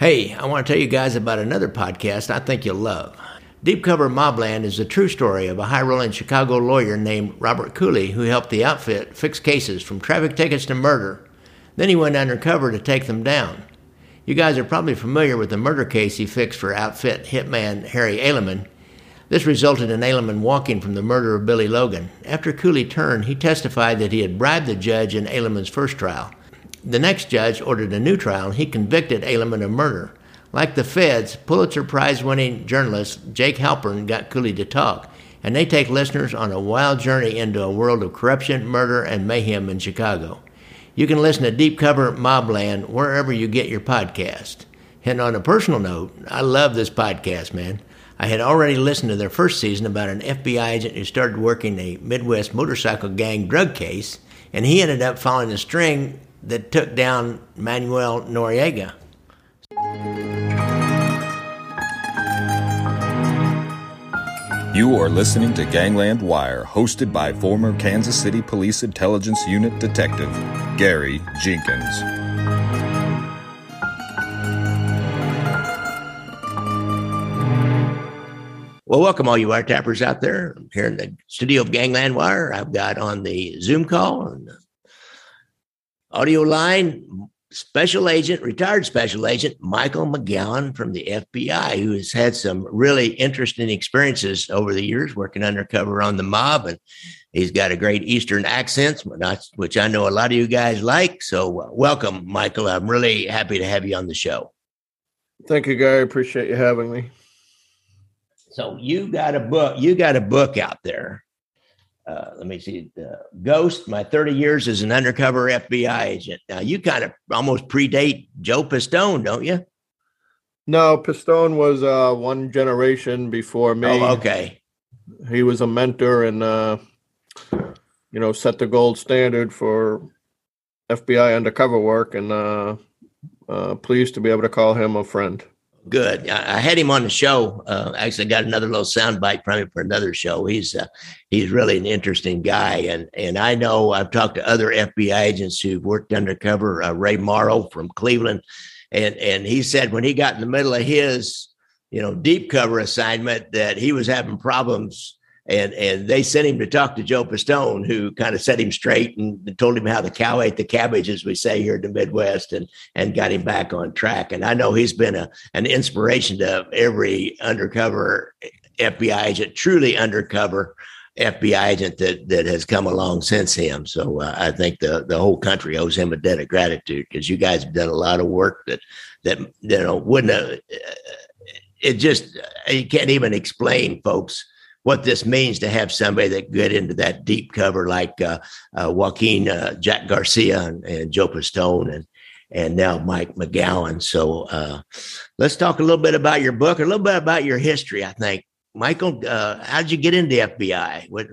Hey, I want to tell you guys about another podcast I think you'll love. Deep Cover Mobland is a true story of a high rolling Chicago lawyer named Robert Cooley who helped the outfit fix cases from traffic tickets to murder. Then he went undercover to take them down. You guys are probably familiar with the murder case he fixed for outfit hitman Harry Aleman. This resulted in Aleman walking from the murder of Billy Logan. After Cooley turned, he testified that he had bribed the judge in Aleman's first trial. The next judge ordered a new trial and he convicted Aleman of murder. Like the feds, Pulitzer Prize winning journalist Jake Halpern got Cooley to talk, and they take listeners on a wild journey into a world of corruption, murder, and mayhem in Chicago. You can listen to Deep Cover Mobland wherever you get your podcast. And on a personal note, I love this podcast, man. I had already listened to their first season about an FBI agent who started working a Midwest motorcycle gang drug case, and he ended up following a string that took down Manuel Noriega. You are listening to Gangland Wire, hosted by former Kansas City Police Intelligence Unit Detective Gary Jenkins. Well, welcome all you wiretappers out there. I'm here in the studio of Gangland Wire. I've got on the Zoom call and the audio line special agent, retired special agent Michael McGowan from the FBI, who has had some really interesting experiences over the years working undercover on the mob. And he's got a great Eastern accent, which I know a lot of you guys like. So, uh, welcome, Michael. I'm really happy to have you on the show. Thank you, Gary. Appreciate you having me. So, you got a book, you got a book out there uh, let me see, uh, Ghost, my 30 years as an undercover FBI agent. Now, you kind of almost predate Joe Pistone, don't you? No, Pistone was uh, one generation before me. Oh, okay. He was a mentor and, uh, you know, set the gold standard for FBI undercover work, and uh, uh, pleased to be able to call him a friend good. I, had him on the show. Uh, actually, got another little soundbite from him for another show. He's uh, he's really an interesting guy, and and I know I've talked to other FBI agents who've worked undercover. Uh, Ray Morrow from Cleveland, and and he said when he got in the middle of his you know deep cover assignment that he was having problems and and they sent him to talk to Joe Pistone, who kind of set him straight and told him how the cow ate the cabbage, as we say here in the Midwest, and and got him back on track. And I know he's been a an inspiration to every undercover FBI agent, truly undercover FBI agent that that has come along since him. So uh, I think the the whole country owes him a debt of gratitude because you guys have done a lot of work that that you know wouldn't have. It just you can't even explain, folks what this means to have somebody that get into that deep cover like uh, uh, Joaquin uh, Jack Garcia and, and, Joe Pistone and and now Mike McGowan. So uh, let's talk a little bit about your book, a little bit about your history. I think, Michael, uh, how did you get into FBI? What,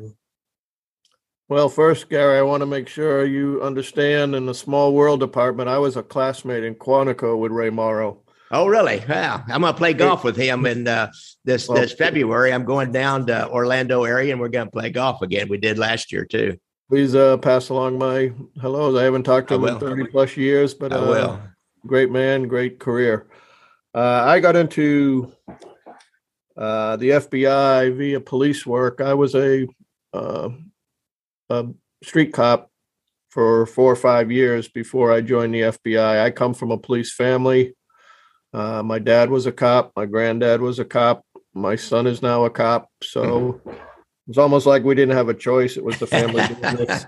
well, first, Gary, I want to make sure you understand in the small world department, I was a classmate in Quantico with Ray Morrow. Oh, really? Yeah, I'm gonna play golf with him in uh, this well, this February. I'm going down to Orlando area, and we're gonna play golf again. We did last year too. Please uh, pass along my hellos. I haven't talked to him in 30 plus years, but uh, I will. Great man, great career. Uh, I got into uh, the FBI via police work. I was a, uh, a street cop for four or five years before I joined the FBI. I come from a police family. Uh, my dad was a cop. My granddad was a cop. My son is now a cop. So it's almost like we didn't have a choice. It was the family business.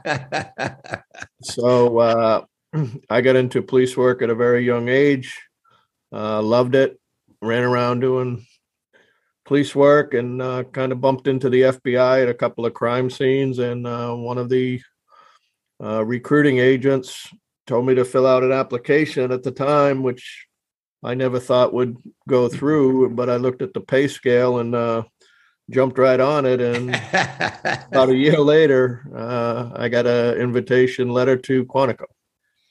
so uh, I got into police work at a very young age. Uh, loved it. Ran around doing police work and uh, kind of bumped into the FBI at a couple of crime scenes. And uh, one of the uh, recruiting agents told me to fill out an application at the time, which I never thought would go through, but I looked at the pay scale and uh, jumped right on it. And about a year later, uh, I got an invitation letter to Quantico.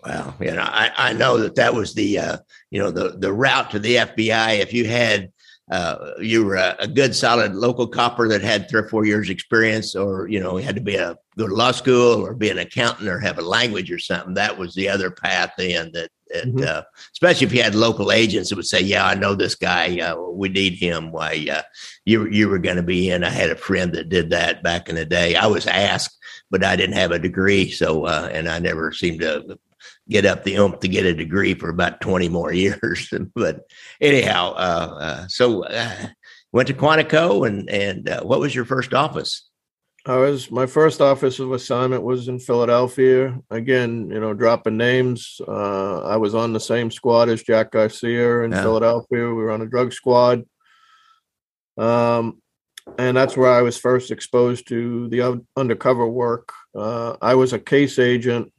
Well, you know, I, I know that that was the uh, you know the the route to the FBI. If you had uh, you were a, a, good solid local copper that had three or four years experience, or you know, had to be a go to law school or be an accountant or have a language or something. That was the other path in that it, mm-hmm. uh, especially if you had local agents that would say, "Yeah, I know this guy. Uh, we need him." Why uh, you you were going to be in? I had a friend that did that back in the day. I was asked, but I didn't have a degree, so uh, and I never seemed to get up the ump to get a degree for about twenty more years. but anyhow, uh, uh, so went to Quantico, and and what was your first office? I was my first office of assignment was in Philadelphia. Again, you know, dropping names. Uh, I was on the same squad as Jack Garcia in yeah. Philadelphia. We were on a drug squad. Um, and that's where I was first exposed to the undercover work. Uh, I was a case agent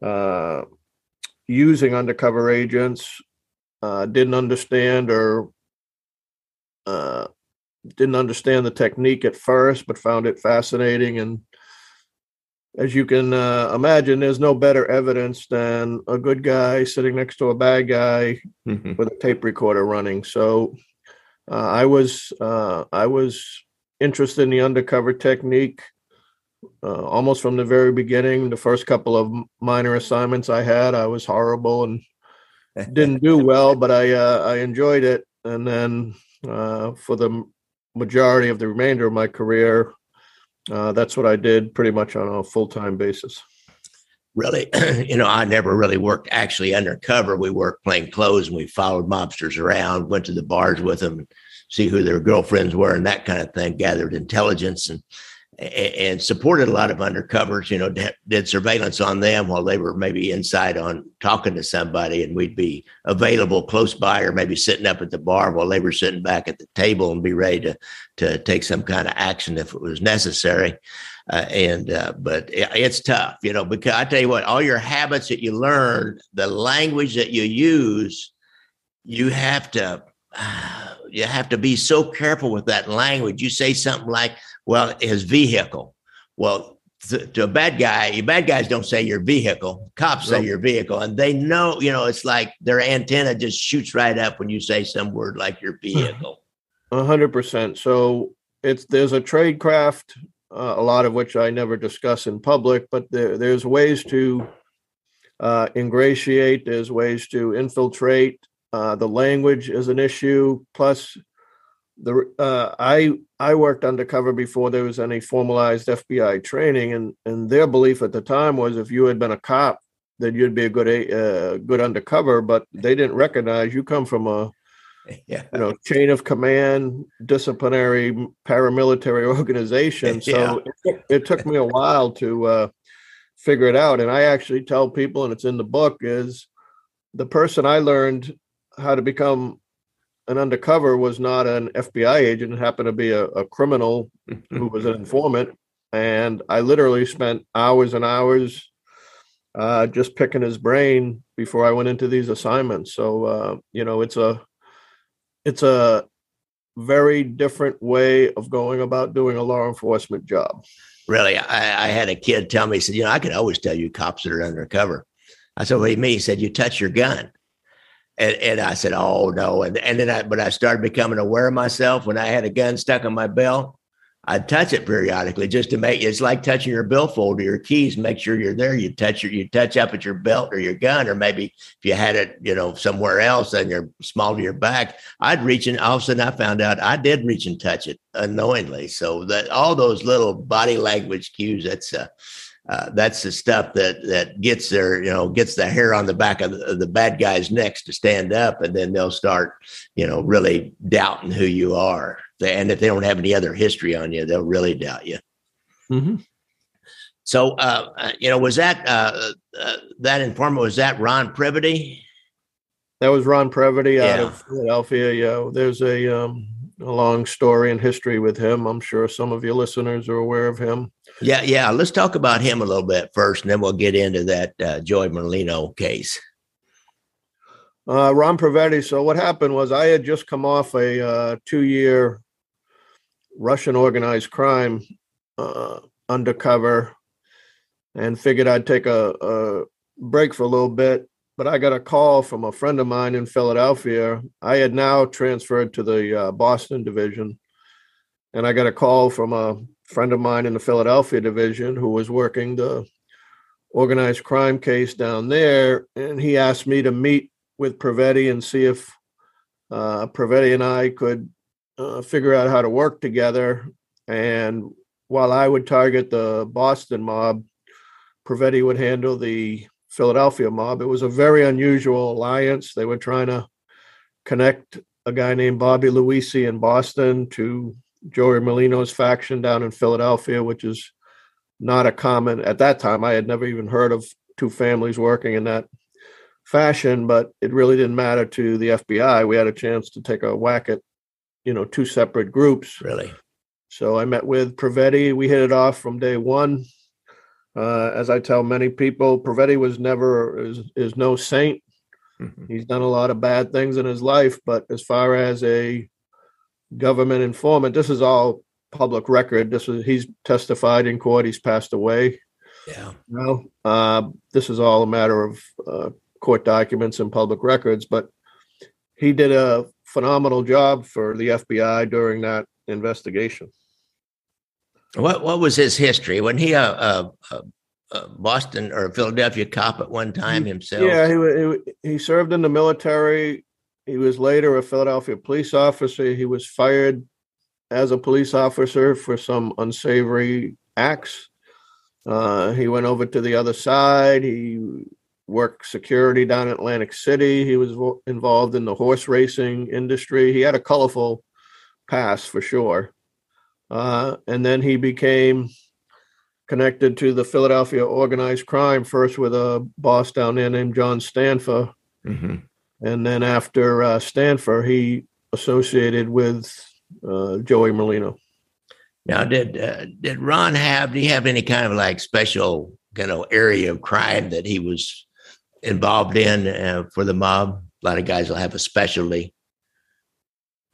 uh, using undercover agents. Uh, didn't understand or uh, didn't understand the technique at first, but found it fascinating. And as you can uh, imagine, there's no better evidence than a good guy sitting next to a bad guy mm-hmm. with a tape recorder running. So uh, I was uh, I was interested in the undercover technique uh, almost from the very beginning. The first couple of minor assignments I had, I was horrible and didn't do well, but I uh, I enjoyed it. And then uh, for the majority of the remainder of my career, uh, that's what I did pretty much on a full time basis. Really, you know, I never really worked actually undercover. We worked plain clothes and we followed mobsters around, went to the bars with them, see who their girlfriends were, and that kind of thing. Gathered intelligence and and supported a lot of undercovers, you know, did surveillance on them while they were maybe inside on talking to somebody, and we'd be available close by or maybe sitting up at the bar while they were sitting back at the table and be ready to to take some kind of action if it was necessary. Uh, and uh, but it's tough, you know, because I tell you what, all your habits that you learn, the language that you use, you have to. You have to be so careful with that language. You say something like, well, his vehicle. Well, to, to a bad guy, bad guys don't say your vehicle. Cops say your vehicle, and they know, you know, it's like their antenna just shoots right up when you say some word like your vehicle. A hundred percent. So it's there's a trade craft, uh, a lot of which I never discuss in public, but there, there's ways to uh, ingratiate. There's ways to infiltrate. Uh, the language is an issue. Plus, the uh, I I worked undercover before there was any formalized FBI training, and and their belief at the time was if you had been a cop, then you'd be a good uh, good undercover. But they didn't recognize you come from a yeah. you know chain of command, disciplinary paramilitary organization. So yeah. it, took, it, took me a while to uh, figure it out. And I actually tell people, and it's in the book, is the person I learned how to become an undercover was not an FBI agent. It happened to be a, a criminal who was an informant. And I literally spent hours and hours uh, just picking his brain before I went into these assignments. So uh, you know, it's a it's a very different way of going about doing a law enforcement job. Really, I, I had a kid tell me, he said, you know, I can always tell you cops that are undercover. I said, what do you mean? He said, you touch your gun. And, and I said, "Oh no!" And and then I, but I started becoming aware of myself when I had a gun stuck on my belt. I'd touch it periodically just to make it's like touching your billfold or your keys. Make sure you're there. You touch your you touch up at your belt or your gun, or maybe if you had it, you know, somewhere else and you're small to your back. I'd reach and all of a sudden I found out I did reach and touch it unknowingly. So that all those little body language cues. That's uh, uh, that's the stuff that that gets their you know gets the hair on the back of the, of the, bad guy's necks to stand up and then they'll start you know really doubting who you are. And if they don't have any other history on you they'll really doubt you. Mm-hmm. so uh, uh you know was that uh, uh, that informant was that ron Previte that was ron Previte out of philadelphia yeah there's a um a long story and history with him. I'm sure some of your listeners are aware of him yeah, yeah. Let's talk about him a little bit first, and then we'll get into that uh, Joey Merlino case. Uh, Ron Previte. So what happened was I had just come off a uh, two-year Russian organized crime uh, undercover, and figured I'd take a, a break for a little bit. But I got a call from a friend of mine in Philadelphia. I had now transferred to the uh, Boston division, and I got a call from a friend of mine in the Philadelphia division who was working the organized crime case down there, and he asked me to meet with Previte and see if uh, Previte and I could uh, figure out how to work together. And while I would target the Boston mob, Previte would handle the Philadelphia mob. It was a very unusual alliance. They were trying to connect a guy named Bobby Luisi in Boston to Joey Merlino's faction down in Philadelphia, which is not a common at that time. I had never even heard of two families working in that fashion, but it really didn't matter to the FBI. We had a chance to take a whack at, you know, two separate groups. Really? So I met with Previte. We hit it off from day one. Uh, as I tell many people, Previte was never is, is no saint. Mm-hmm. He's done a lot of bad things in his life, but as far as a government informant, this is all public record. This is he's testified in court. He's passed away. Yeah. Now, uh, this is all a matter of uh, court documents and public records, but he did a phenomenal job for the FBI during that investigation. What what was his history? When he a, a, a Boston or Philadelphia cop at one time himself? Yeah, he, he he served in the military. He was later a Philadelphia police officer. He was fired as a police officer for some unsavory acts. Uh, he went over to the other side. He worked security down in Atlantic City. He was vo- involved in the horse racing industry. He had a colorful past for sure. Uh, and then he became connected to the Philadelphia organized crime, first with a boss down there named John Stanfa. Mm-hmm. And then after uh, Stanfa, he associated with uh, Joey Merlino. Now, did uh, did Ron have? Did he have any kind of like special you know, area of crime that he was involved in uh, for the mob? A lot of guys will have a specialty.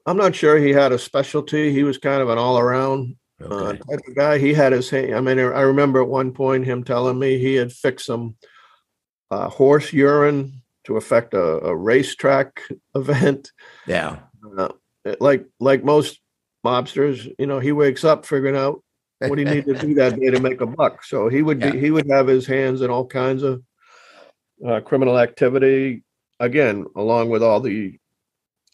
I'm not sure he had a specialty. He was kind of an all around uh, okay. uh, type of guy. He had his hand. I mean, I remember at one point him telling me he had fixed some uh, horse urine to affect a, a racetrack event. Yeah. Uh, like like most mobsters, you know, he wakes up figuring out what he needs to do that day to make a buck. So he would yeah. be, he would have his hands in all kinds of uh, criminal activity. Again, along with all the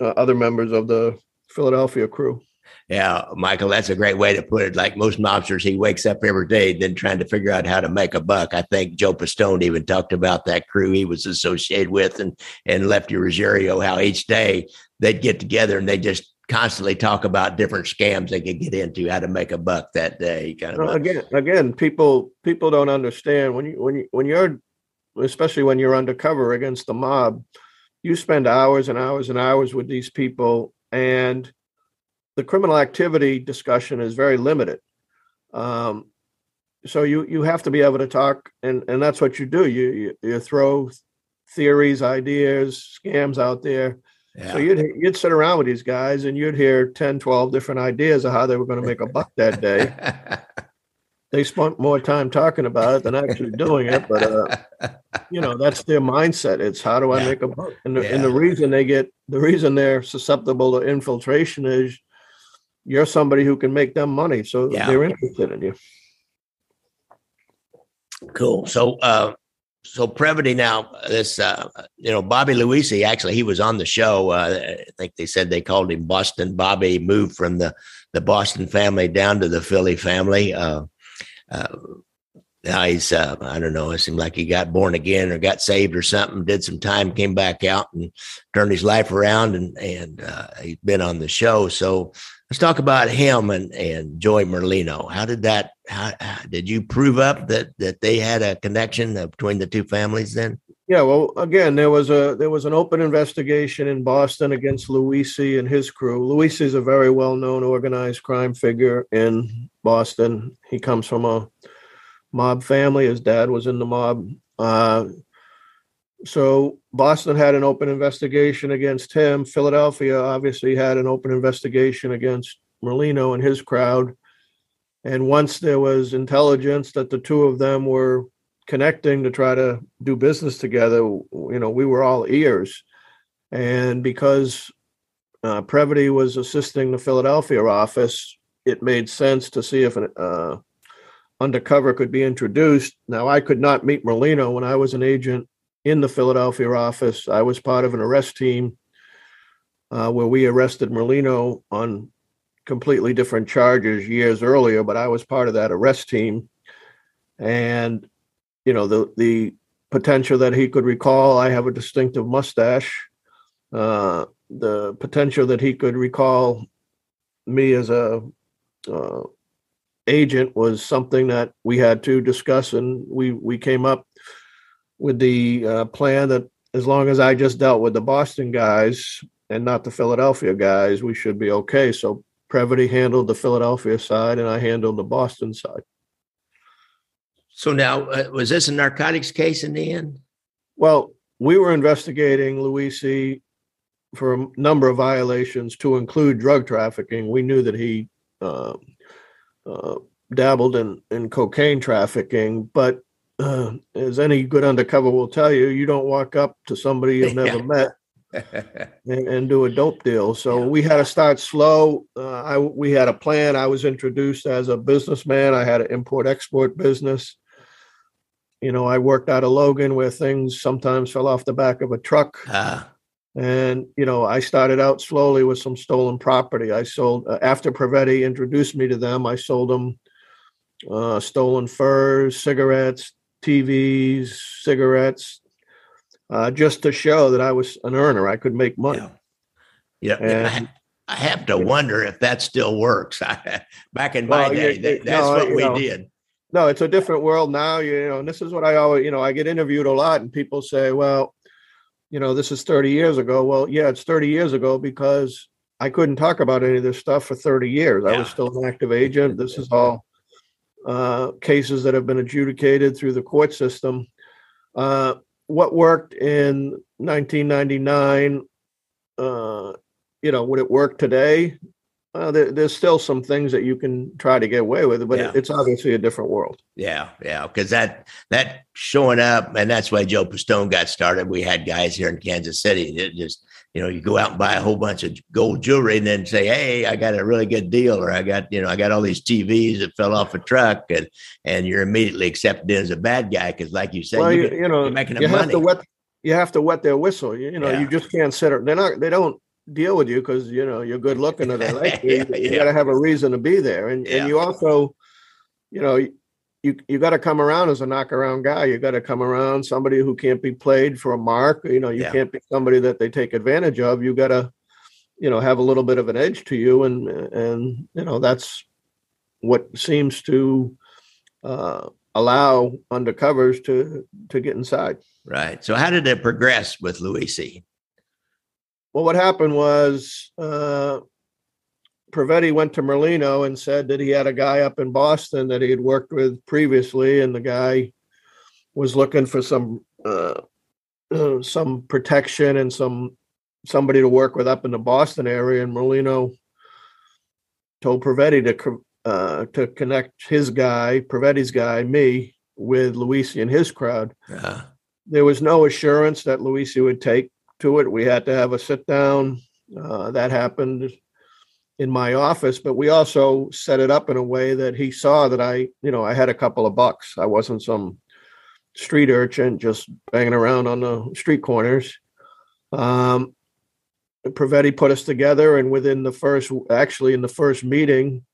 uh, other members of the Philadelphia crew. Yeah, Michael, that's a great way to put it. Like most mobsters, he wakes up every day then trying to figure out how to make a buck. I think Joe Pistone even talked about that crew he was associated with and and Lefty Ruggiero, how each day they'd get together and they just constantly talk about different scams they could get into, how to make a buck that day. Kind of again, again, people people don't understand when you when you when you're especially when you're undercover against the mob, you spend hours and hours and hours with these people and the criminal activity discussion is very limited. Um, so you you have to be able to talk, and and that's what you do. You you, you throw theories, ideas, scams out there. Yeah. So you'd you'd sit around with these guys and you'd hear 10, 12 different ideas of how they were going to make a buck that day. they spent more time talking about it than actually doing it, but uh, you know that's their mindset. It's how do I yeah. make a buck? And the, yeah. and the reason they get the reason they're susceptible to infiltration is you're somebody who can make them money, so yeah. they're interested in you. Cool. So, uh, so Previte now, this, uh, you know, Bobby Luisi, actually, he was on the show. Uh, I think they said they called him Boston Bobby, moved from the, the Boston family down to the Philly family. Uh, uh, now he's, uh, I don't know, it seemed like he got born again or got saved or something, did some time, came back out and turned his life around and, and uh, he's been on the show. So, let's talk about him and and Joey Merlino. How did that? How, did you prove up that that they had a connection between the two families? Then, yeah. Well, again, there was a there was an open investigation in Boston against Luisi and his crew. Luisi is a very well known organized crime figure in Boston. He comes from a mob family. His dad was in the mob. Uh, so Boston had an open investigation against him. Philadelphia obviously had an open investigation against Merlino and his crowd. And once there was intelligence that the two of them were connecting to try to do business together, you know, we were all ears. And because uh, Previte was assisting the Philadelphia office, it made sense to see if an, uh, undercover could be introduced. Now, I could not meet Merlino when I was an agent in the Philadelphia office. I was part of an arrest team uh, where we arrested Merlino on completely different charges years earlier, but I was part of that arrest team. And, you know, the, the potential that he could recall, I have a distinctive mustache. Uh, the potential that he could recall me as a uh, agent was something that we had to discuss, and we we came up with the uh, plan that as long as I just dealt with the Boston guys and not the Philadelphia guys, we should be okay. So Previte handled the Philadelphia side, and I handled the Boston side. So now, uh, was this a narcotics case in the end? Well, we were investigating Luisi for a number of violations, to include drug trafficking. We knew that he uh, uh, dabbled in, in cocaine trafficking, but uh, as any good undercover will tell you, you don't walk up to somebody you've never met and, and, do a dope deal. So yeah. we had to start slow. Uh, I we had a plan. I was introduced as a businessman. I had an import export business. You know, I worked out of Logan where things sometimes fell off the back of a truck. Ah. And you know, I started out slowly with some stolen property. I sold uh, after Previte introduced me to them. I sold them uh, stolen furs, cigarettes, TVs, cigarettes, uh, just to show that I was an earner. I could make money. Yeah, yeah. And, I, I have to wonder if that still works. Back in my well, day, that, that's no, what we know, did. No, it's a different world now. You know, and this is what I always, you know, I get interviewed a lot, and people say, "Well, you know, this is 30 years ago." Well, yeah, it's 30 years ago because I couldn't talk about any of this stuff for 30 years. Yeah. I was still an active agent. This is all uh, cases that have been adjudicated through the court system. Uh, what worked in 1999, uh, you know, would it work today? Uh, there, there's still some things that you can try to get away with, but yeah. it's obviously a different world. Yeah, yeah, because that that showing up, and that's why Joe Pistone got started. We had guys here in Kansas City that just you know, you go out and buy a whole bunch of gold jewelry and then say, Hey, I got a really good deal, or I got, you know, I got all these TVs that fell off a truck and, and you're immediately accepted as a bad guy. Cause like you said, well, you, you, know, making you have money. to wet, you have to wet their whistle. You, you know, yeah. you just can't sit, there they're not, they don't deal with you because, you know, you're good looking or they like you. yeah, you, you got to have a reason to be there. And, and you also, you know, you you got to come around as a knockaround guy. You got to come around somebody who can't be played for a mark. You know, you yeah. can't be somebody that they take advantage of. You got to, you know, have a little bit of an edge to you, and and you know that's what seems to uh, allow undercovers to to get inside. Right. So how did it progress with Luisi? Well, what happened was uh, Previte went to Merlino and said that he had a guy up in Boston that he had worked with previously, and the guy was looking for some uh, uh, some protection and some somebody to work with up in the Boston area. And Merlino told Previte to uh, to connect his guy, Previte's guy, me, with Luisi and his crowd. Yeah. There was no assurance that Luisi would take to it. We had to have a sit down. Uh, that happened in my office, but we also set it up in a way that he saw that I, you know, I had a couple of bucks. I wasn't some street urchin just banging around on the street corners. Um, Previte put us together, and within the first, actually in the first meeting,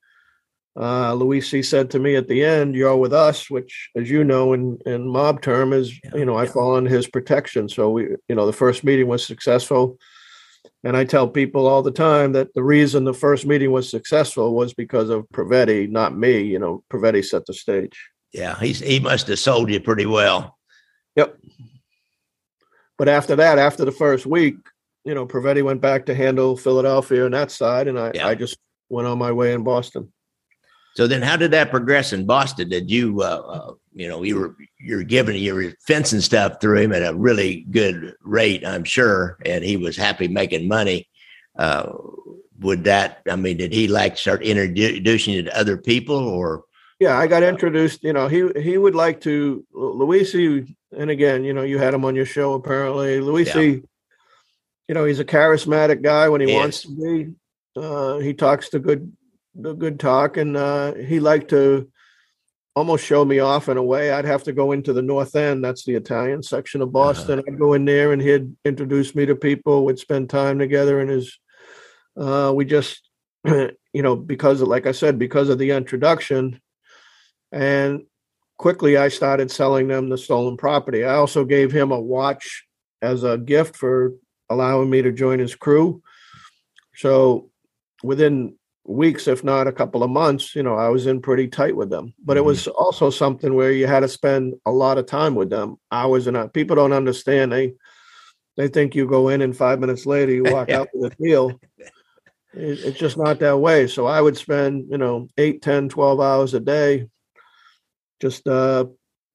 uh, Luisi said to me at the end, "You're with us," which, as you know, in in mob term is, yeah, you know, I fall under his protection. So we, you know, the first meeting was successful. And I tell people all the time that the reason the first meeting was successful was because of Previte, not me. You know, Previte set the stage. Yeah, he's he must have sold you pretty well. Yep. But after that, after the first week, you know, Previte went back to handle Philadelphia and that side, and I, yeah. I just went on my way in Boston. So then, how did that progress in Boston? Did you, uh, uh, you know, you were you're giving your fencing stuff through him at a really good rate, I'm sure, and he was happy making money. Uh, would that? I mean, did he like start introducing you to other people, or? Yeah, I got introduced. You know, he he would like to Luisi, and again, you know, you had him on your show apparently. Luisi, yeah. you know, he's a charismatic guy when he, he wants to be. Uh, he talks the good the good talk, and uh, he liked to almost show me off in a way. I'd have to go into the North End. That's the Italian section of Boston. Uh-huh. I'd go in there and he'd introduce me to people. We'd spend time together and his. Uh, we just, you know, because of, like I said, because of the introduction, and quickly I started selling them the stolen property. I also gave him a watch as a gift for allowing me to join his crew. So within weeks, if not a couple of months, you know, I was in pretty tight with them. But it was mm-hmm. also something where you had to spend a lot of time with them, hours and hours. People don't understand. They they think you go in and five minutes later you walk out with a deal. it's just not that way. So I would spend, you know, 8, 10, 12 hours a day just uh,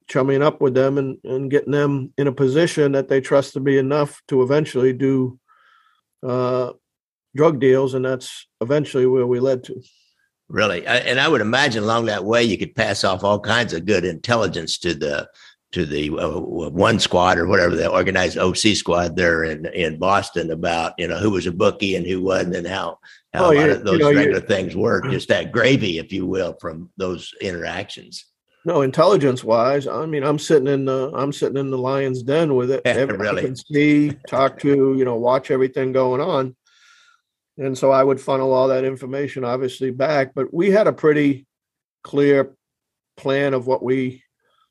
chumming up with them and, and getting them in a position that they trust me enough to eventually do uh, drug deals. And that's eventually where we led to. Really, and I would imagine along that way you could pass off all kinds of good intelligence to the to the uh, one squad or whatever the organized OC squad there in in Boston about you know who was a bookie and who wasn't and how how oh, of those you know, regular things work. Just that gravy, if you will, from those interactions. No, intelligence wise, I mean, I'm sitting in the I'm sitting in the lion's den with it. Yeah, really? can see, talk to, you know, watch everything going on. And so I would funnel all that information obviously back. But we had a pretty clear plan of what we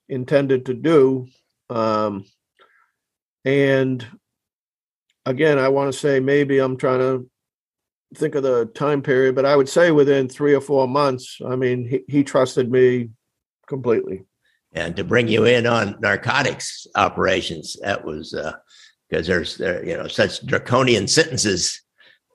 intended to do. Um, and again, I want to say maybe I'm trying to think of the time period, but I would say within three or four months, I mean, he, he trusted me completely. And to bring you in on narcotics operations, that was because uh, there's there, you know such draconian sentences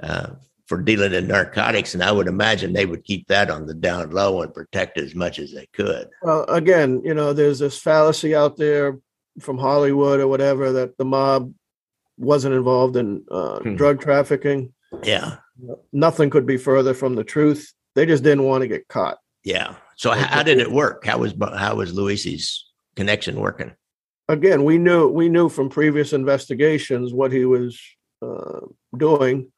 uh, for dealing in narcotics, and I would imagine they would keep that on the down low and protect as much as they could. Well, again, you know, there's this fallacy out there from Hollywood or whatever that the mob wasn't involved in uh, hmm. drug trafficking. Yeah, nothing could be further from the truth. They just didn't want to get caught. Yeah. So how, how did it work? How was how was Luisi's connection working? Again, we knew we knew from previous investigations what he was uh, doing.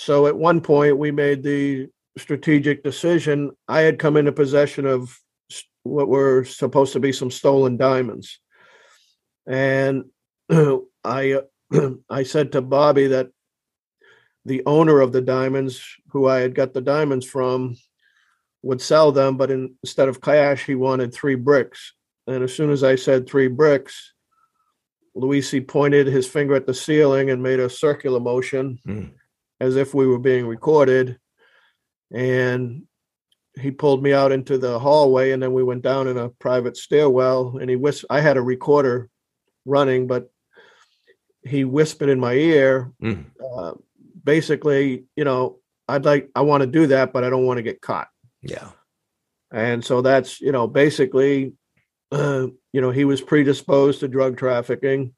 So at one point, we made the strategic decision. I had come into possession of what were supposed to be some stolen diamonds, and I I said to Bobby that the owner of the diamonds, who I had got the diamonds from, would sell them, but in, instead of cash, he wanted three bricks. And as soon as I said three bricks, Luisi pointed his finger at the ceiling and made a circular motion mm. As if we were being recorded. And he pulled me out into the hallway and then we went down in a private stairwell and he whis- I had a recorder running, but he whispered in my ear, mm. uh, basically, you know, I'd like, I want to do that, but I don't want to get caught. Yeah. And so that's, you know, basically, uh, you know, he was predisposed to drug trafficking.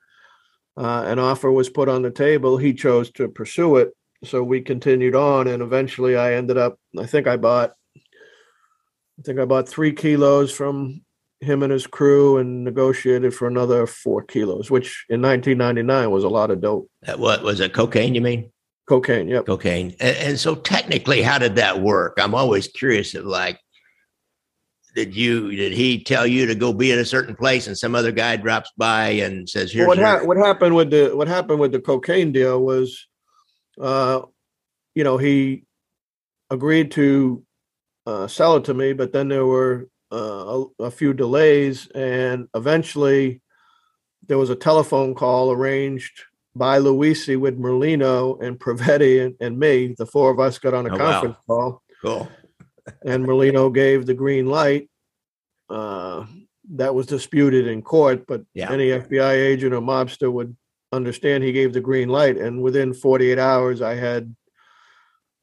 Uh, an offer was put on the table. He chose to pursue it. So we continued on. And eventually I ended up, I think I bought, I think I bought three kilos from him and his crew and negotiated for another four kilos, which in 1999 was a lot of dope. That what was it? Cocaine, you mean? Cocaine, yep. Cocaine. And, and, so technically, how did that work? I'm always curious of like, did you did he tell you to go be at a certain place and some other guy drops by and says here's what, ha- what happened with the what happened with the cocaine deal was uh you know he agreed to uh, sell it to me but then there were uh, a, a few delays and eventually there was a telephone call arranged by Luisi with Merlino and Previte and, and, me. The four of us got on a oh, conference wow. call. Cool. and Merlino gave the green light. Uh, that was disputed in court, but yeah. any FBI agent or mobster would understand he gave the green light. And within 48 hours, I had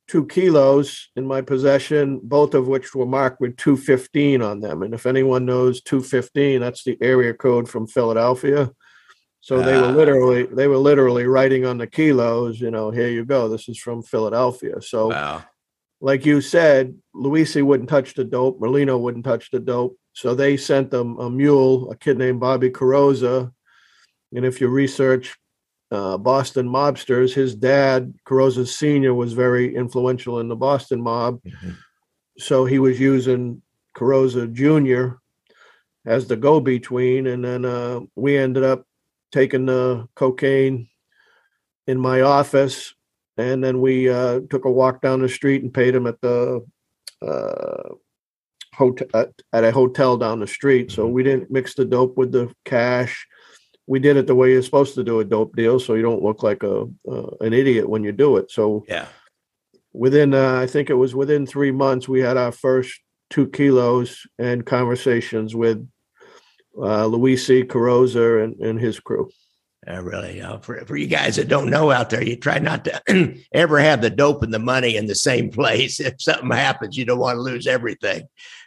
two kilos in my possession, both of which were marked with 215 on them. And if anyone knows 215, that's the area code from Philadelphia. So they were ah. literally they were literally writing on the kilos, you know, here you go. This is from Philadelphia. So wow. like you said, Luisi wouldn't touch the dope, Merlino wouldn't touch the dope. So they sent them a mule, a kid named Bobby Carrozza. And if you research uh, Boston mobsters, his dad, Carrozza Sr., was very influential in the Boston mob. Mm-hmm. So he was using Carrozza Jr as the go between, and then uh, we ended up taking the cocaine in my office, and then we uh, took a walk down the street and paid him at the uh, hotel at, at a hotel down the street. So we didn't mix the dope with the cash. We did it the way you're supposed to do a dope deal, so you don't look like a uh, an idiot when you do it. So Yeah. within uh, I think it was within three months we had our first two kilos and conversations with uh, Luisi Carrozza and, and his crew. Uh, really, uh, for for you guys that don't know out there, you try not to ever have the dope and the money in the same place. If something happens, you don't want to lose everything.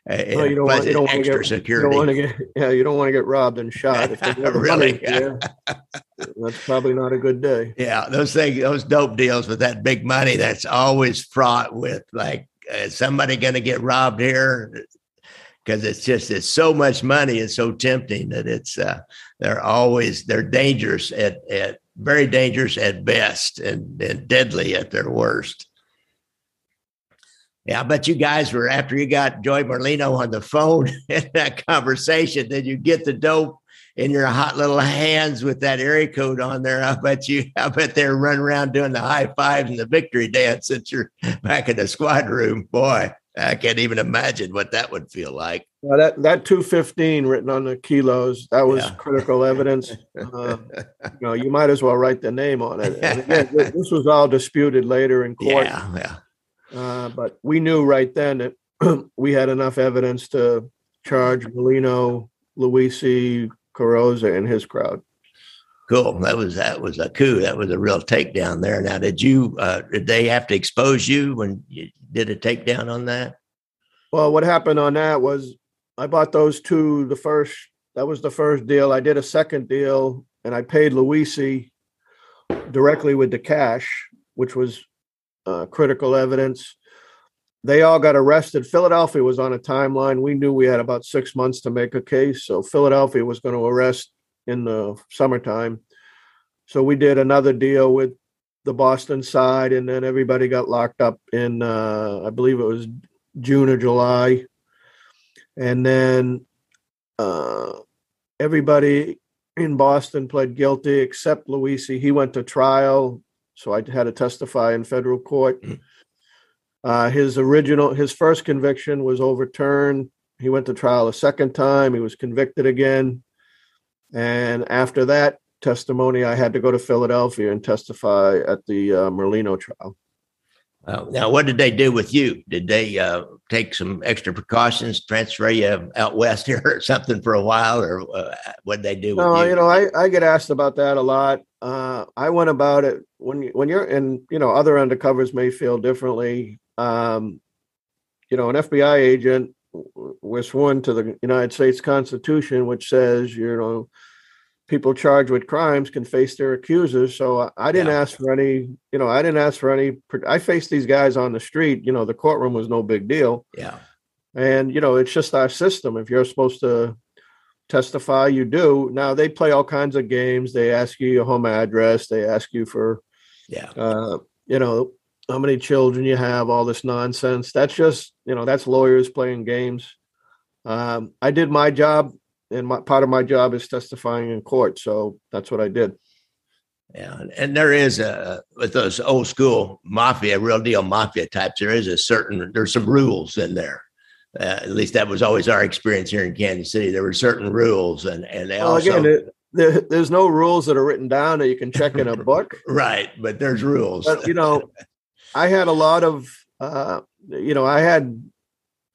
Uh, Well, you don't want- you don't extra get- You security. don't want to get yeah, you don't want to get robbed and shot. If Really? money there, that's probably not a good day. Yeah, those things, those dope deals with that big money, that's always fraught with like, is somebody going to get robbed here? Because it's just it's so much money and so tempting that it's uh, they're always they're dangerous at at very dangerous at best and, and deadly at their worst. Yeah, I bet you guys were after you got Joey Merlino on the phone in that conversation, then you get the dope in your hot little hands with that area code on there. I bet you, I bet they're running around doing the high fives and the victory dance since you're back in the squad room. Boy, I can't even imagine what that would feel like. Well, that that two fifteen written on the kilos that was Yeah. critical evidence. Uh, you know, you might as well write the name on it. And again, this was all disputed later in court. Yeah, yeah, Uh, but we knew right then that we had enough evidence to charge Merlino, Luisi, Carrozza, and his crowd. cool. That was that was a coup. That was a real takedown there. Now, did you? Uh, did they have to expose you when you did a takedown on that? Well, what happened on that was I bought those two. The first that was the first deal. I did a second deal, and I paid Luisi directly with the cash, which was uh, critical evidence. They all got arrested. Philadelphia was on a timeline. We knew we had about six months to make a case, so Philadelphia was going to arrest in the summertime. So we did another deal with the Boston side, and then everybody got locked up in, uh, I believe it was June or July. And then uh, everybody in Boston pled guilty except Luisi. He went to trial, so I had to testify in federal court. Mm. Uh, his original, his first conviction was overturned. He went to trial a second time. He was convicted again. And after that testimony, I had to go to Philadelphia and testify at the uh, Merlino trial. Uh, now, what did they do with you? Did they uh, take some extra precautions, transfer you out west here or something for a while, or uh, what they do with No, you? you know, I, I get asked about that a lot. Uh, I went about it when you, when you're and you know other undercovers may feel differently. Um, you know, an FBI agent w- we're sworn to the United States Constitution, which says you know people charged with crimes can face their accusers. So I, I didn't Yeah. ask for any. You know, I didn't ask for any. I faced these guys on the street. You know, the courtroom was no big deal. yeah, And you know, it's just our system. If you're supposed to testify, you do. Now they play all kinds of games. They ask you your home address. They ask you for, yeah, uh, you know, how many children you have. All this nonsense. That's just you know, that's lawyers playing games. Um, I did my job, and my part of my job is testifying in court. So that's what I did. yeah. And, there is a with those old school mafia, real deal mafia types. There is a certain there's some rules in there. Uh, at least that was always our experience here in Kansas City. There were certain rules, and and they Well, also again, it, there, there's no rules that are written down that you can check in a book. right, but there's rules. but you know i had a lot of uh you know i had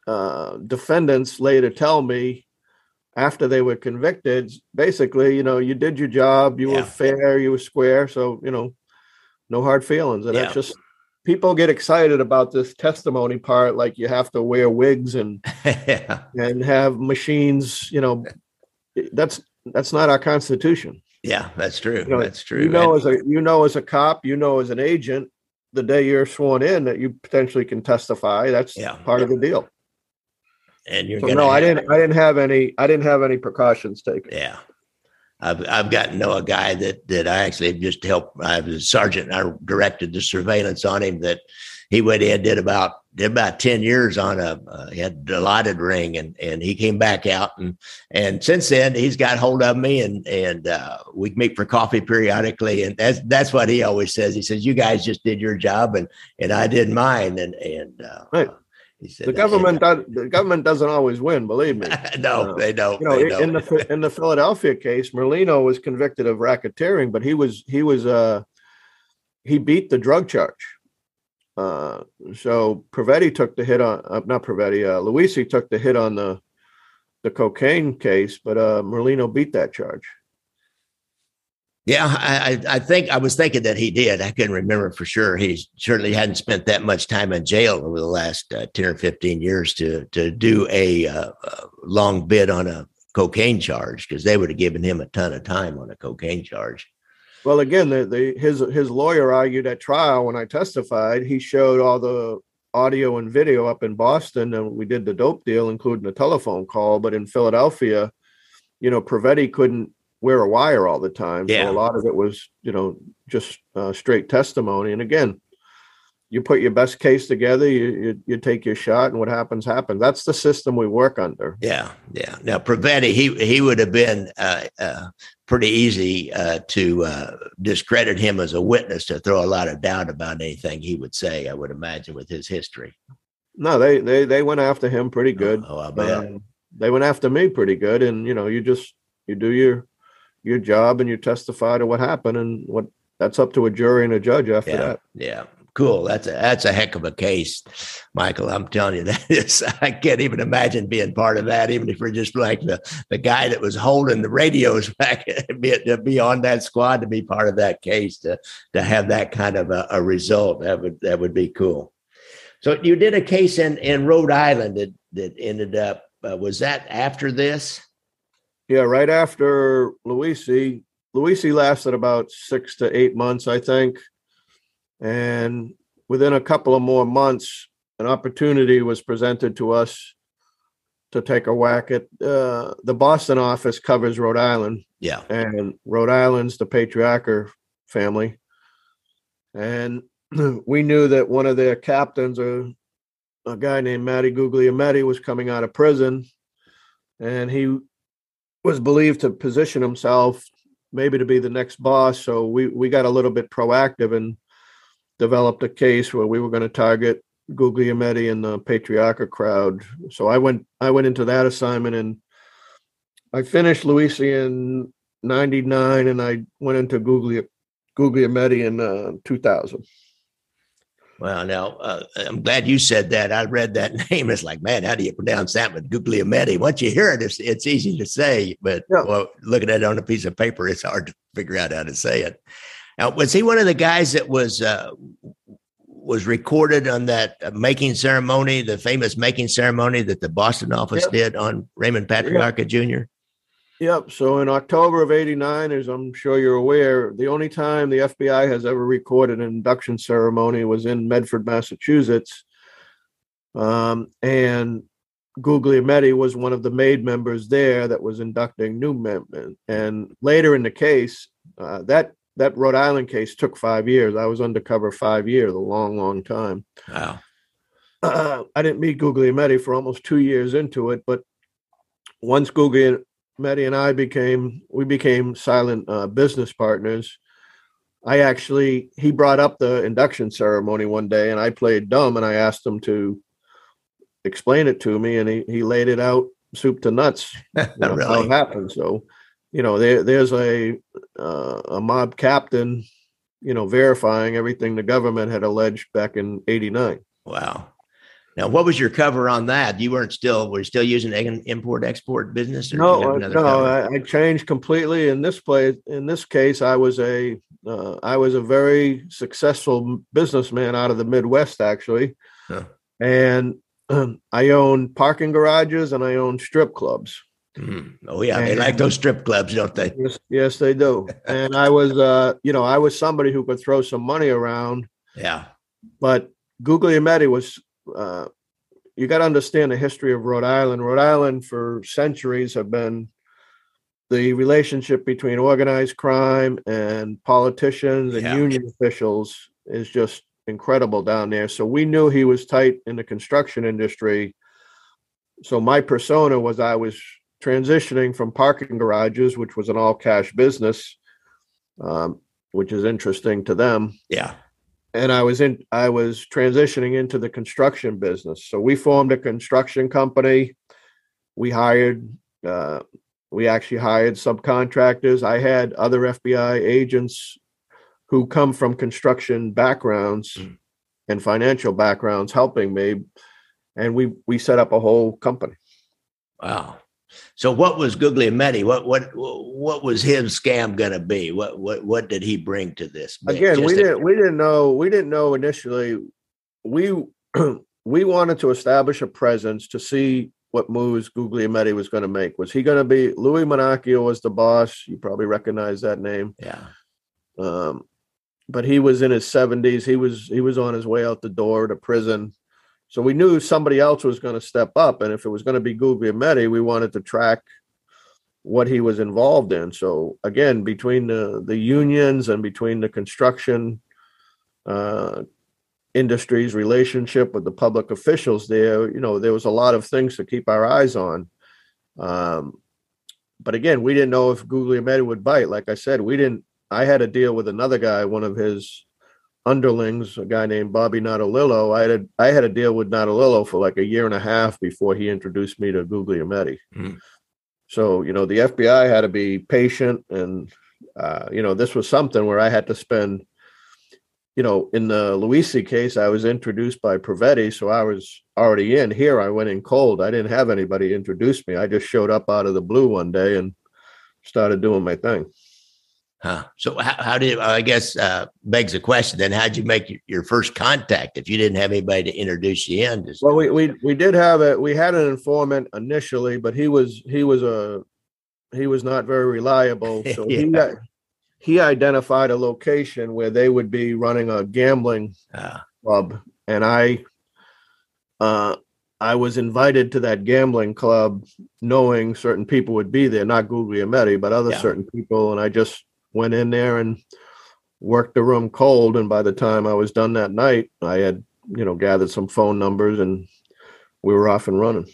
uh defendants later tell me after they were convicted basically you know you did your job you Yeah. were fair you were square so you know no hard feelings and Yeah. that's just people get excited about this testimony part like you have to wear wigs and yeah, and have machines you know that's that's not our constitution yeah, that's true. You know, that's true. you know And- as a you know as a cop you know as an agent the day you're sworn in that you potentially can testify that's Yeah. part of the deal and you're so no i didn't i didn't have any i didn't have any precautions taken Yeah. I've I've gotten to know a guy that that I actually just helped. I was a sergeant. And I directed the surveillance on him. That he went in did about did about ten years on a uh, he had a Dilaudid ring, and and he came back out and and since then he's got hold of me and and uh, we meet for coffee periodically, and that's that's what he always says. He says you guys just did your job and and I did mine, and and uh, right. The government does, the government doesn't always win, believe me. no, uh, they don't. You know, they in don't. the in the Philadelphia case, Merlino was convicted of racketeering, but he was he was uh he beat the drug charge. Uh, so Previte took the hit on uh, not Previte, uh, Luisi took the hit on the the cocaine case, but uh, Merlino beat that charge. Yeah, I, I think I was thinking that he did. I couldn't remember for sure. He certainly hadn't spent that much time in jail over the last uh, ten or fifteen years to to do a, uh, long bid on a cocaine charge because they would have given him a ton of time on a cocaine charge. Well, again, the, the his his lawyer argued at trial when I testified. He showed all the audio and video up in Boston, and we did the dope deal, including a telephone call. But in Philadelphia, you know, Previte couldn't wear a wire all the time. Yeah. So a lot of it was, you know, just uh, straight testimony. And again, you put your best case together, you, you, you take your shot, and what happens happens. That's the system we work under. Yeah, yeah. Now Previte, he he would have been uh, uh, pretty easy uh, to uh, discredit him as a witness to throw a lot of doubt about anything he would say. I would imagine with his history. No, they they they went after him pretty good. Oh, I bet. Um, they went after me pretty good, and you know, you just you do your your job and you testify to what happened, and what that's up to a jury and a judge after yeah, that. yeah. Cool. That's a that's a heck of a case, Michael. I'm telling you that is. I can't even imagine being part of that, even if we're just like the the guy that was holding the radios back be, to be on that squad to be part of that case to to have that kind of a, a result. That would that would be cool. So you did a case in in Rhode Island that that ended up. Uh, was that after this? Yeah, right after Luisi. Luisi lasted about six to eight months, I think. And within a couple of more months, an opportunity was presented to us to take a whack at uh, the Boston office covers Rhode Island, Yeah. and Rhode Island's the Patriarca family. And we knew that one of their captains, a, a guy named Matty Guglielmetti, was coming out of prison, and he was believed to position himself maybe to be the next boss. So we we got a little bit proactive and developed a case where we were going to target Guglielmetti and the Patriarca crowd. So I went I went into that assignment and I finished Luisi in '99, and I went into Guglia Guglielmetti in uh, 2000. Well, now uh, I'm glad you said that. I read that name. It's like, man, how do you pronounce that with Guglielmetti? Once you hear it, it's, it's easy to say, but Yeah. well, looking at it on a piece of paper, it's hard to figure out how to say it. Now, was he one of the guys that was uh, was recorded on that uh, making ceremony, the famous making ceremony that the Boston office Yep. did on Raymond Patriarca Jr.? Yep. So in October of '89, as I'm sure you're aware, the only time the FBI has ever recorded an induction ceremony was in Medford, Massachusetts. Um, and Guglielmetti was one of the made members there that was inducting new members. And later in the case, uh, that that Rhode Island case took five years. I was undercover five years, a long, long time. Wow. uh, I didn't meet Guglielmetti for almost two years into it, but once Guglielmetti and I became we became silent uh, business partners. I actually he brought up the induction ceremony one day, and I played dumb, and I asked him to explain it to me, and he he laid it out soup to nuts you know, how it happened. So, you know, there there's a uh, a mob captain, you know, verifying everything the government had alleged back in '89. Wow. Now, what was your cover on that? You weren't still were you still using import export business? Or did you have No, no. I, I changed completely. In this place, in this case, I was a uh, I was a very successful businessman out of the Midwest, actually, Huh. and um, I own parking garages and I own strip clubs. Mhm. Oh yeah, they like those strip clubs, don't they? Yes, yes, they do. and I was, uh, you know, I was somebody who could throw some money around, Yeah. but Guglielmetti was. Uh, you got to understand the history of Rhode Island. Rhode Island, for centuries, have been the relationship between organized crime and politicians and Yeah. union officials is just incredible down there. So we knew he was tight in the construction industry. So my persona was I was transitioning from parking garages, which was an all cash business, um, which is interesting to them Yeah. And I was in I was transitioning into the construction business. So we formed a construction company. We hired uh, we actually hired subcontractors. I had other FBI agents who come from construction backgrounds Mm. and financial backgrounds helping me and we we set up a whole company. Wow. So what was Guglielmetti? What what what was his scam going to be? What what what did he bring to this? Again, we Just a- didn't we didn't know we didn't know initially. We we wanted to establish a presence to see what moves Guglielmetti was going to make. Was he going to be Louis Manocchio was the boss? You probably recognize that name. Yeah. Um, but he was in his 70s. He was he was on his way out the door to prison. So we knew somebody else was going to step up, and if it was going to be Guglielmetti, we wanted to track what he was involved in. So again, between the the unions and between the construction uh, industry's relationship with the public officials there, you know, there was a lot of things to keep our eyes on. Um, but again, we didn't know if Guglielmetti would bite. Like I said, we didn't. I had a deal with another guy, one of his underlings, a guy named Bobby Notalillo. I had a, I had a deal with Notalillo for like a year and a half before he introduced me to Guglielmetti. Mm. So you know, the FBI had to be patient, and uh, you know, this was something where I had to spend. You know, in the Luisi case, I was introduced by Previte, so I was already in. Here, I went in cold. I didn't have anybody introduce me. I just showed up out of the blue one day and started doing my thing. Huh. So how, how did I guess uh, begs the question then? How'd you make your, first contact if you didn't have anybody to introduce you in? Well, we we we did have a We had an informant initially, but he was he was a he was not very reliable. So he got, he identified a location where they would be running a gambling uh, club, and I uh I was invited to that gambling club, knowing certain people would be there, not Guglielmetti, but other Yeah. certain people, and I just went in there and worked the room cold. And by the time I was done that night, I had you know gathered some phone numbers and we were off and running.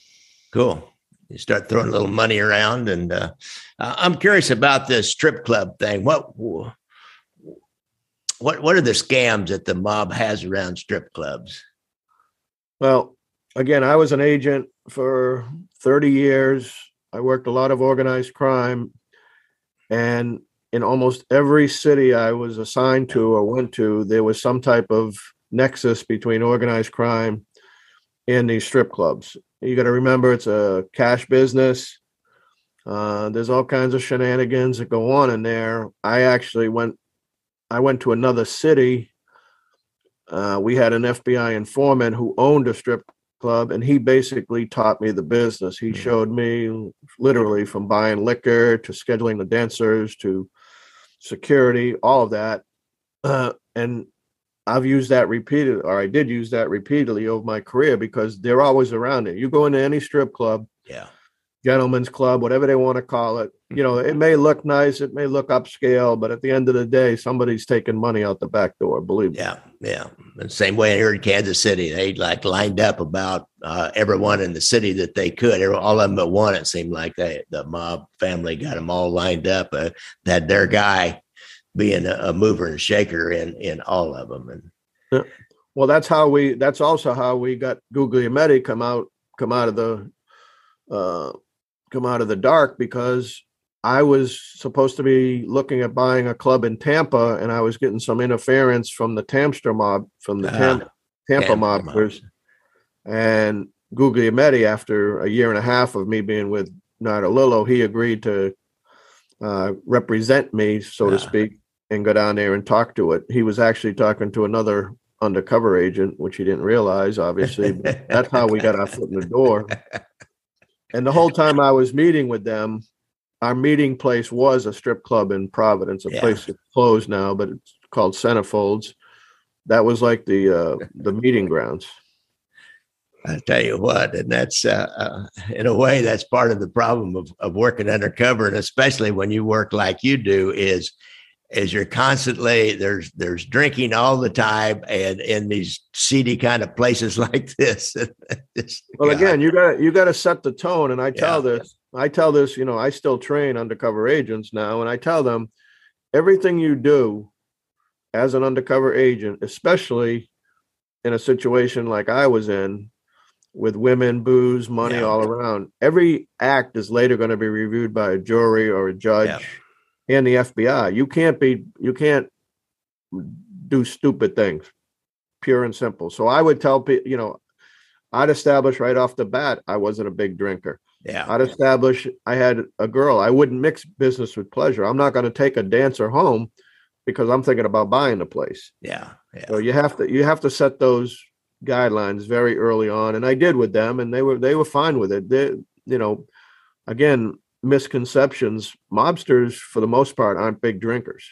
cool. You start throwing a little money around, and uh, I'm curious about this strip club thing. What what what are the scams that the mob has around strip clubs? Well, again, I was an agent for 30 years. I worked a lot of organized crime. And in almost every city I was assigned to or went to, there was some type of nexus between organized crime and these strip clubs. You got to remember it's a cash business. Uh, there's all kinds of shenanigans that go on in there. I actually went, I went to another city uh, we had an FBI informant who owned a strip club, and he basically taught me the business. He Mhm. showed me literally from buying liquor to scheduling the dancers to security, all of that. Uh, and I've used that repeated, or I did use that repeatedly over my career because they're always around it. You go into any strip club, Yeah, gentleman's club, whatever they want to call it. You know, it may look nice, it may look upscale, but at the end of the day, somebody's taking money out the back door. Believe me. yeah, yeah. And same way here in Kansas City, they like lined up about uh, everyone in the city that they could. All of them but one. It seemed like they the mob family got them all lined up. Uh, that their guy being a, a mover and shaker in in all of them. And Well, that's how we. That's also how we got Guglielmetti come out, come out of the, uh, come out of the dark because I was supposed to be looking at buying a club in Tampa, and I was getting some interference from the Tamster mob, from the Tam- Ah, Tampa Tampa mobsters, and Guglielmetti. After a year and a half of me being with Nartalillo, he agreed to uh, represent me, so to Ah. speak, and go down there and talk to it. He was actually talking to another undercover agent, which he didn't realize, obviously. but that's how we got our foot in the door. And the whole time I was meeting with them, our meeting place was a strip club in Providence, a Yeah. place that's closed now, but it's called Centerfolds. That was like the uh, the meeting grounds. I tell you what, and that's uh, uh, in a way that's part of the problem of, of working undercover, and especially when you work like you do, is is you're constantly there's there's drinking all the time, and in these seedy kind of places like this. well, again, you got you got to set the tone, and I tell yeah. this, I tell this, you know, I still train undercover agents now, and I tell them everything you do as an undercover agent, especially in a situation like I was in with women, booze, money yeah. all around. Every act is later going to be reviewed by a jury or a judge yeah. And the FBI. You can't be you can't do stupid things, pure and simple. So I would tell people, you know, I'd establish right off the bat I wasn't a big drinker. Yeah. I'd establish I had a girl. I wouldn't mix business with pleasure. I'm not going to take a dancer home because I'm thinking about buying the place. Yeah, yeah. So you have to you have to set those guidelines very early on, and I did with them, and they were they were fine with it. They, you know, again, misconceptions. Mobsters, for the most part, aren't big drinkers.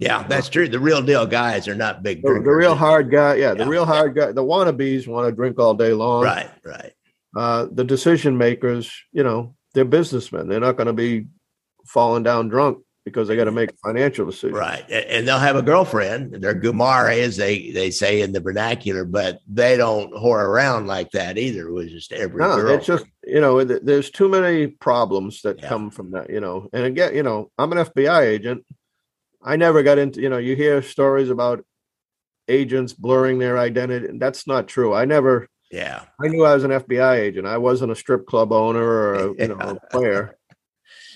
Yeah, that's true. The real deal guys are not big drinkers. The, the real hard guy, yeah, the yeah, real hard guy. The wannabes want to drink all day long. Right, right. Uh, the decision makers, you know, they're businessmen. They're not going to be falling down drunk because they got to make financial decisions. Right. And they'll have a girlfriend. They're gumare, as they, they say in the vernacular, but they don't whore around like that either. It was just every no, girl. It's just, you know, there's too many problems that yeah. come from that, you know. And again, you know, I'm an FBI agent. I never got into, you know, you hear stories about agents blurring their identity. And that's not true. I never, yeah. I knew I was an FBI agent. I wasn't a strip club owner or a, you know, a player.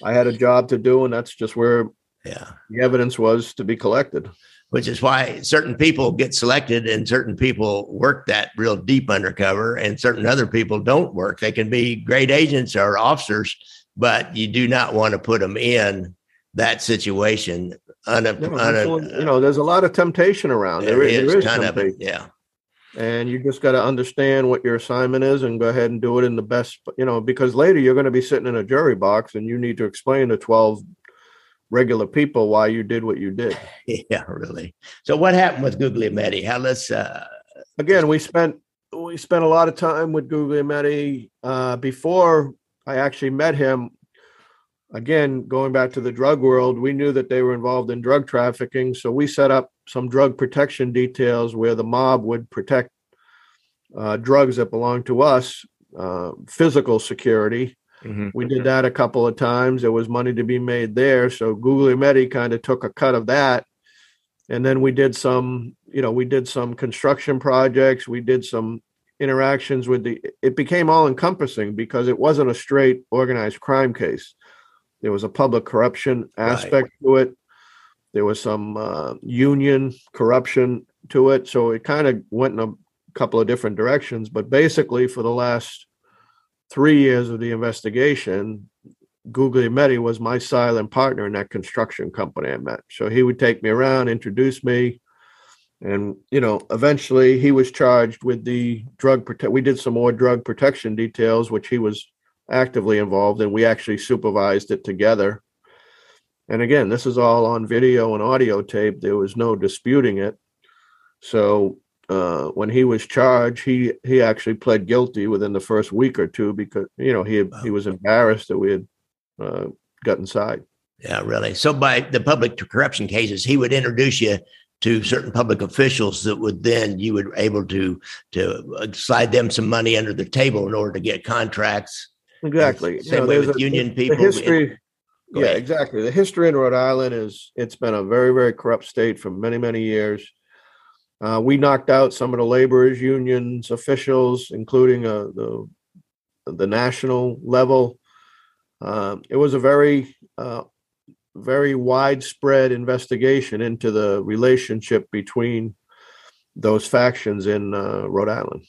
I had a job to do, and that's just where yeah the evidence was to be collected. Which is why certain people get selected and certain people work that real deep undercover, and certain other people don't work. They can be great agents or officers, but you do not want to put them in that situation. Un, no, un, you know, there's a lot of temptation around. there, there is, there is temptation. It, yeah and you just got to understand what your assignment is and go ahead and do it in the best you know because later you're going to be sitting in a jury box and you need to explain to 12 regular people why you did what you did. Yeah really. So what happened with guglielmetti how let's uh again we spent we spent a lot of time with guglielmetti uh before i actually met him again going back to the drug world we knew that they were involved in drug trafficking so we set up some drug protection details where the mob would protect uh, drugs that belong to us, uh, physical security. Mm-hmm. We did that a couple of times. There was money to be made there. So Guglielmetti kind of took a cut of that. And then we did some, you know, we did some construction projects. We did some interactions with the, it became all encompassing because it wasn't a straight organized crime case. There was a public corruption aspect right. to it. There was some uh, union corruption to it. So it kind of went in a couple of different directions. But basically, for the last three years of the investigation, Guglielmetti was my silent partner in that construction company I met. So he would take me around, introduce me, and you know, eventually he was charged with the drug protect. We did some more drug protection details, which he was actively involved and We actually supervised it together. And again, this is all on video and audio tape. There was no disputing it. So uh, when he was charged, he he actually pled guilty within the first week or two because you know he wow. he was embarrassed that we had uh, got inside. Yeah, really. So by the public corruption cases, he would introduce you to certain public officials that would then you would able to to uh, slide them some money under the table in order to get contracts. Exactly. Same way with a, union people. history, yeah, exactly. The history in Rhode Island is it's been a very, very corrupt state for many, many years. Uh, we knocked out some of the laborers' unions officials, including uh, the the national level. Uh, it was a very, uh, very widespread investigation into the relationship between those factions in uh, Rhode Island.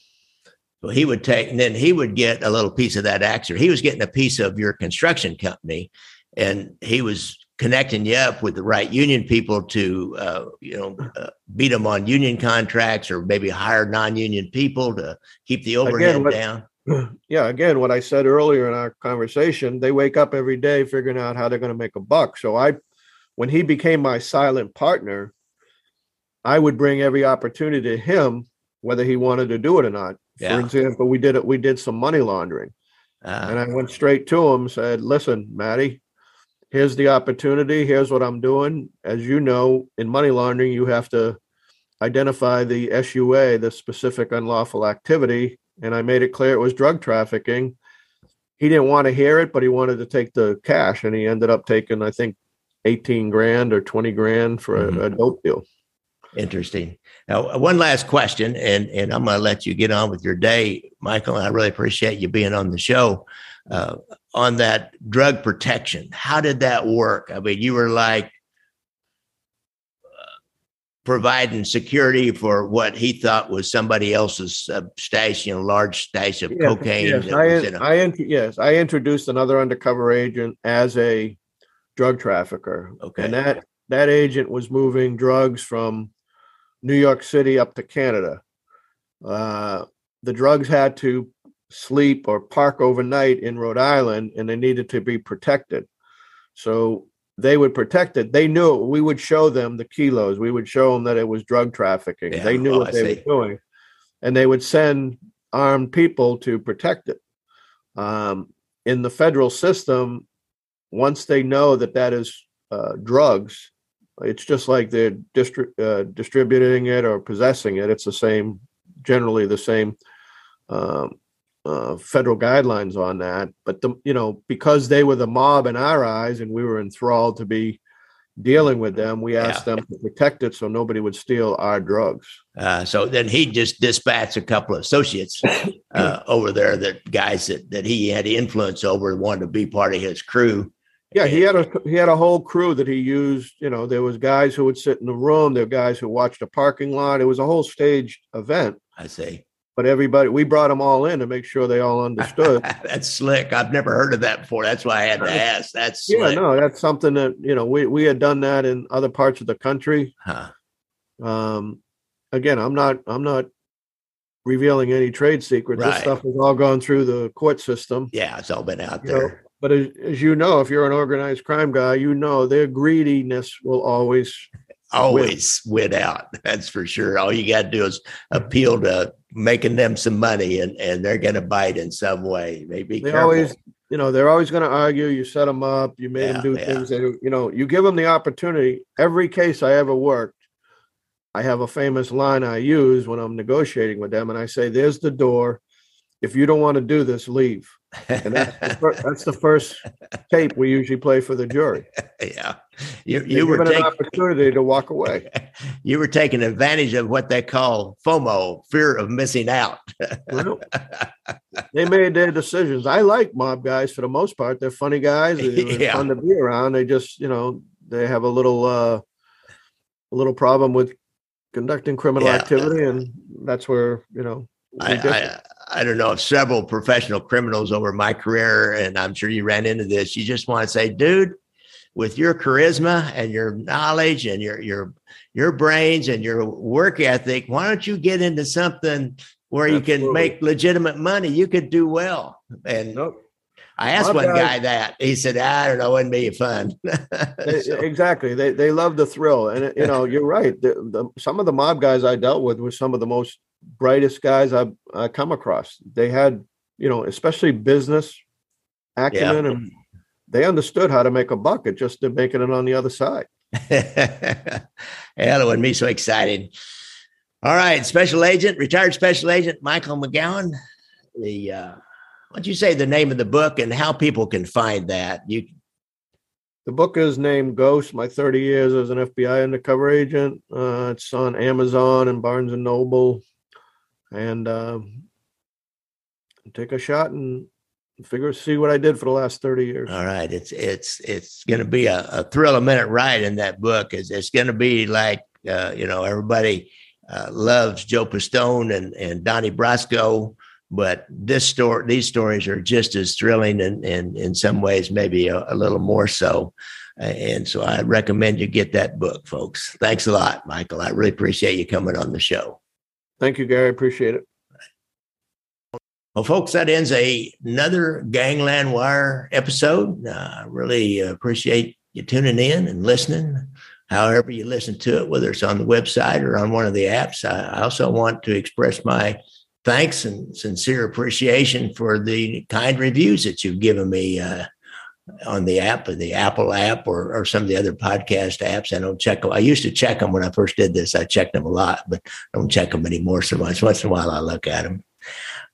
Well, he would take, and then he would get a little piece of that action. He was getting a piece of your construction company, and he was connecting you up with the right union people to uh, you know uh, beat them on union contracts or maybe hire non-union people to keep the overhead again, what, down. Yeah again what i said earlier in our conversation they wake up every day figuring out how they're going to make a buck. So i when he became my silent partner i would bring every opportunity to him whether he wanted to do it or not For example, we did it. We did some money laundering, uh, and I went straight to him. Said, "Listen, Matty, here's the opportunity. Here's what I'm doing. As you know, in money laundering, you have to identify the SUA, the specific unlawful activity, and I made it clear it was drug trafficking. He didn't want to hear it, but he wanted to take the cash, and he ended up taking, I think, 18 grand or 20 grand for mm-hmm. a dope deal. Interesting. Now, one last question, and, and I'm going to let you get on with your day, Michael. I really appreciate you being on the show. Uh, on that drug protection, how did that work? I mean, you were like, providing security for what he thought was somebody else's uh, stash, you know, large stash of cocaine. Yes, I, I yes, I introduced another undercover agent as a drug trafficker. Okay, and that that agent was moving drugs from New York City up to Canada. Uh, the drugs had to sleep or park overnight in Rhode Island, and they needed to be protected. So they would protect it. They knew we would show them the kilos. We would show them that it was drug trafficking. Yeah. They knew oh, what I they see. were doing, and they would send armed people to protect it. Um, in the federal system, once they know that that is uh, drugs, it's just like they're distri- uh, distributing it or possessing it. It's the same, generally the same um, uh, federal guidelines on that. But the you know because they were the mob in our eyes, and we were enthralled to be dealing with them, we asked yeah. them to protect it so nobody would steal our drugs. Uh, so then he just dispatched a couple of associates uh, over there, that guys that that he had influence over, wanted to be part of his crew. Yeah, he had a he had a whole crew that he used. You know, there was guys who would sit in the room. There were guys who watched a parking lot. It was a whole staged event. I see but everybody we brought them all in to make sure they all understood that's slick i've never heard of that before that's why i had to ask that's slick. yeah no that's something that you know we, we had done that in other parts of the country huh. um again i'm not i'm not revealing any trade secrets right. this stuff has all gone through the court system yeah it's all been out there know, but as, as you know if you're an organized crime guy you know their greediness will always always win. win out that's for sure all you got to do is appeal to making them some money and, and they're going to bite in some way. Maybe they always, you know, they're always going to argue. You set them up, you made yeah, them do yeah. things. That, you know, you give them the opportunity. Every case I ever worked, I have a famous line I use when I'm negotiating with them, and I say, "There's the door. If you don't want to do this, leave." And that's the, first, that's the first tape we usually play for the jury. Yeah, you, you were taking an opportunity to walk away. You were taking advantage of what they call FOMO, fear of missing out. well, they made their decisions. I like mob guys for the most part. They're funny guys. They're yeah. fun to be around. They just, you know, they have a little, uh, a little problem with conducting criminal yeah. activity, and that's where you know. I, I, I don't know, of several professional criminals over my career, and I'm sure you ran into this. You just want to say, dude, with your charisma and your knowledge and your your your brains and your work ethic, why don't you get into something where you can make legitimate money? You could do well. And nope. I asked one guys, guy that. He said, "I don't know, it wouldn't be fun." so. Exactly. They they love the thrill, and you know, you're right. The, the, some of the mob guys I dealt with were some of the most brightest guys I've I come across. They had, you know, especially business acumen, yeah. and they understood how to make a buck. It just making it on the other side. that wouldn't be so exciting. All right, special agent, retired special agent Michael McGowan. The uh, why don't you say the name of the book and how people can find that? You the book is named Ghost: My 30 Years as an FBI Undercover Agent. Uh, it's on Amazon and Barnes and Noble and uh, take a shot and figure see what I did for the last 30 years. All right. It's it's it's gonna be a, a thrill a minute ride in that book. It's it's gonna be like uh, you know, everybody uh, loves Joe Pistone and, and Donnie Brasco, but this story these stories are just as thrilling and, and in some ways maybe a, a little more so. And so I recommend you get that book, folks. Thanks a lot, Michael. I really appreciate you coming on the show. Thank you, Gary. Appreciate it. Well, folks, that ends a, another Gangland Wire episode. I uh, really appreciate you tuning in and listening. However, you listen to it, whether it's on the website or on one of the apps. I also want to express my thanks and sincere appreciation for the kind reviews that you've given me uh, on the app, the Apple app, or, or some of the other podcast apps. I don't check them. I used to check them when I first did this. I checked them a lot, but I don't check them anymore so much. Once in a while, I look at them.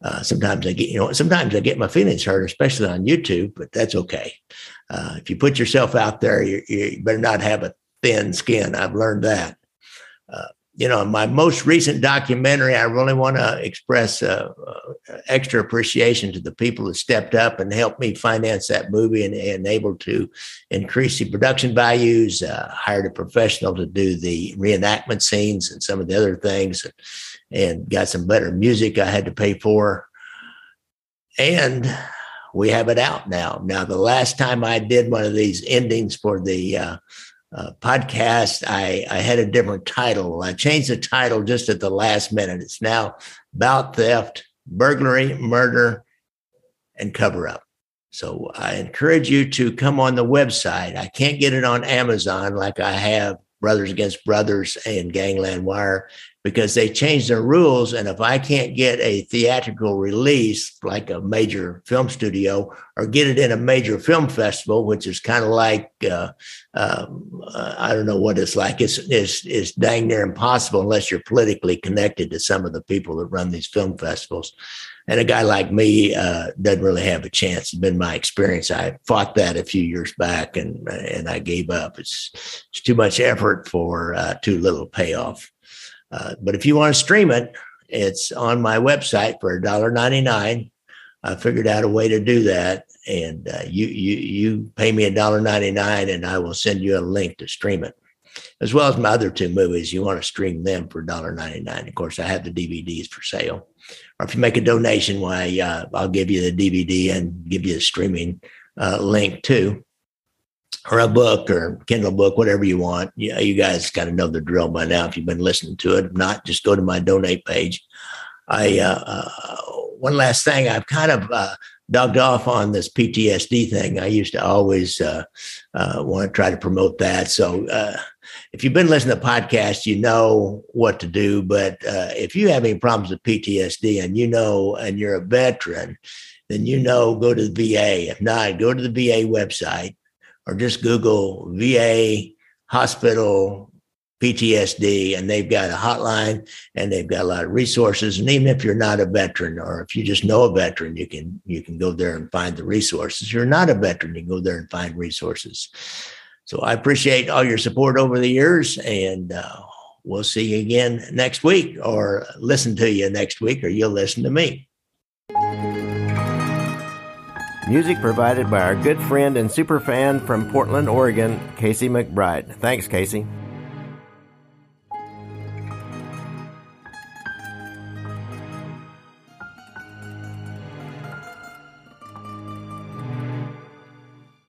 Uh, sometimes I get, you know, sometimes I get my feelings hurt, especially on YouTube, but that's okay. Uh, if you put yourself out there, you, you, better not have a thin skin. I've learned that. Uh, you know, my most recent documentary, I really want to express uh, uh, extra appreciation to the people who stepped up and helped me finance that movie and, and able to increase the production values, uh, hired a professional to do the reenactment scenes and some of the other things, and, and got some better music I had to pay for. And we have it out now. Now, the last time I did one of these endings for the uh, podcast, I, I had a different title. I changed the title just at the last minute. It's now about theft, burglary, murder, and cover up. So I encourage you to come on the website. I can't get it on Amazon like I have Brothers Against Brothers and Gangland Wire because they changed their rules. And if I can't get a theatrical release like a major film studio or get it in a major film festival, which is kind of like, uh, um, uh, I don't know what it's like. It's, it's, it's dang near impossible unless you're politically connected to some of the people that run these film festivals. And a guy like me uh, doesn't really have a chance. It's been my experience. I fought that a few years back, and and I gave up. It's it's too much effort for uh, too little payoff. Uh, but if you want to stream it, it's on my website for $1.99. I figured out a way to do that. And uh, you, you, you pay me $1.99 and I will send you a link to stream it. As well as my other two movies, you want to stream them for $1.99. Of course, I have the DVDs for sale. Or if you make a donation, why uh, I'll give you the DVD and give you the streaming uh, link too or a book or Kindle book, whatever you want. You, you guys got to know the drill by now if you've been listening to it. If not, just go to my donate page. I uh, uh, one last thing, I've kind of uh, dogged off on this PTSD thing. I used to always uh, uh, want to try to promote that. So uh, if you've been listening to podcasts, you know what to do. But uh, if you have any problems with PTSD and you know, and you're a veteran, then you know, go to the VA. If not, go to the VA website or just Google VA hospital PTSD, and they've got a hotline and they've got a lot of resources. And even if you're not a veteran, or if you just know a veteran, you can you can go there and find the resources. If you're not a veteran, you can go there and find resources. So I appreciate all your support over the years, and uh, we'll see you again next week, or listen to you next week, or you'll listen to me. Music provided by our good friend and super fan from Portland, Oregon, Casey McBride. Thanks, Casey.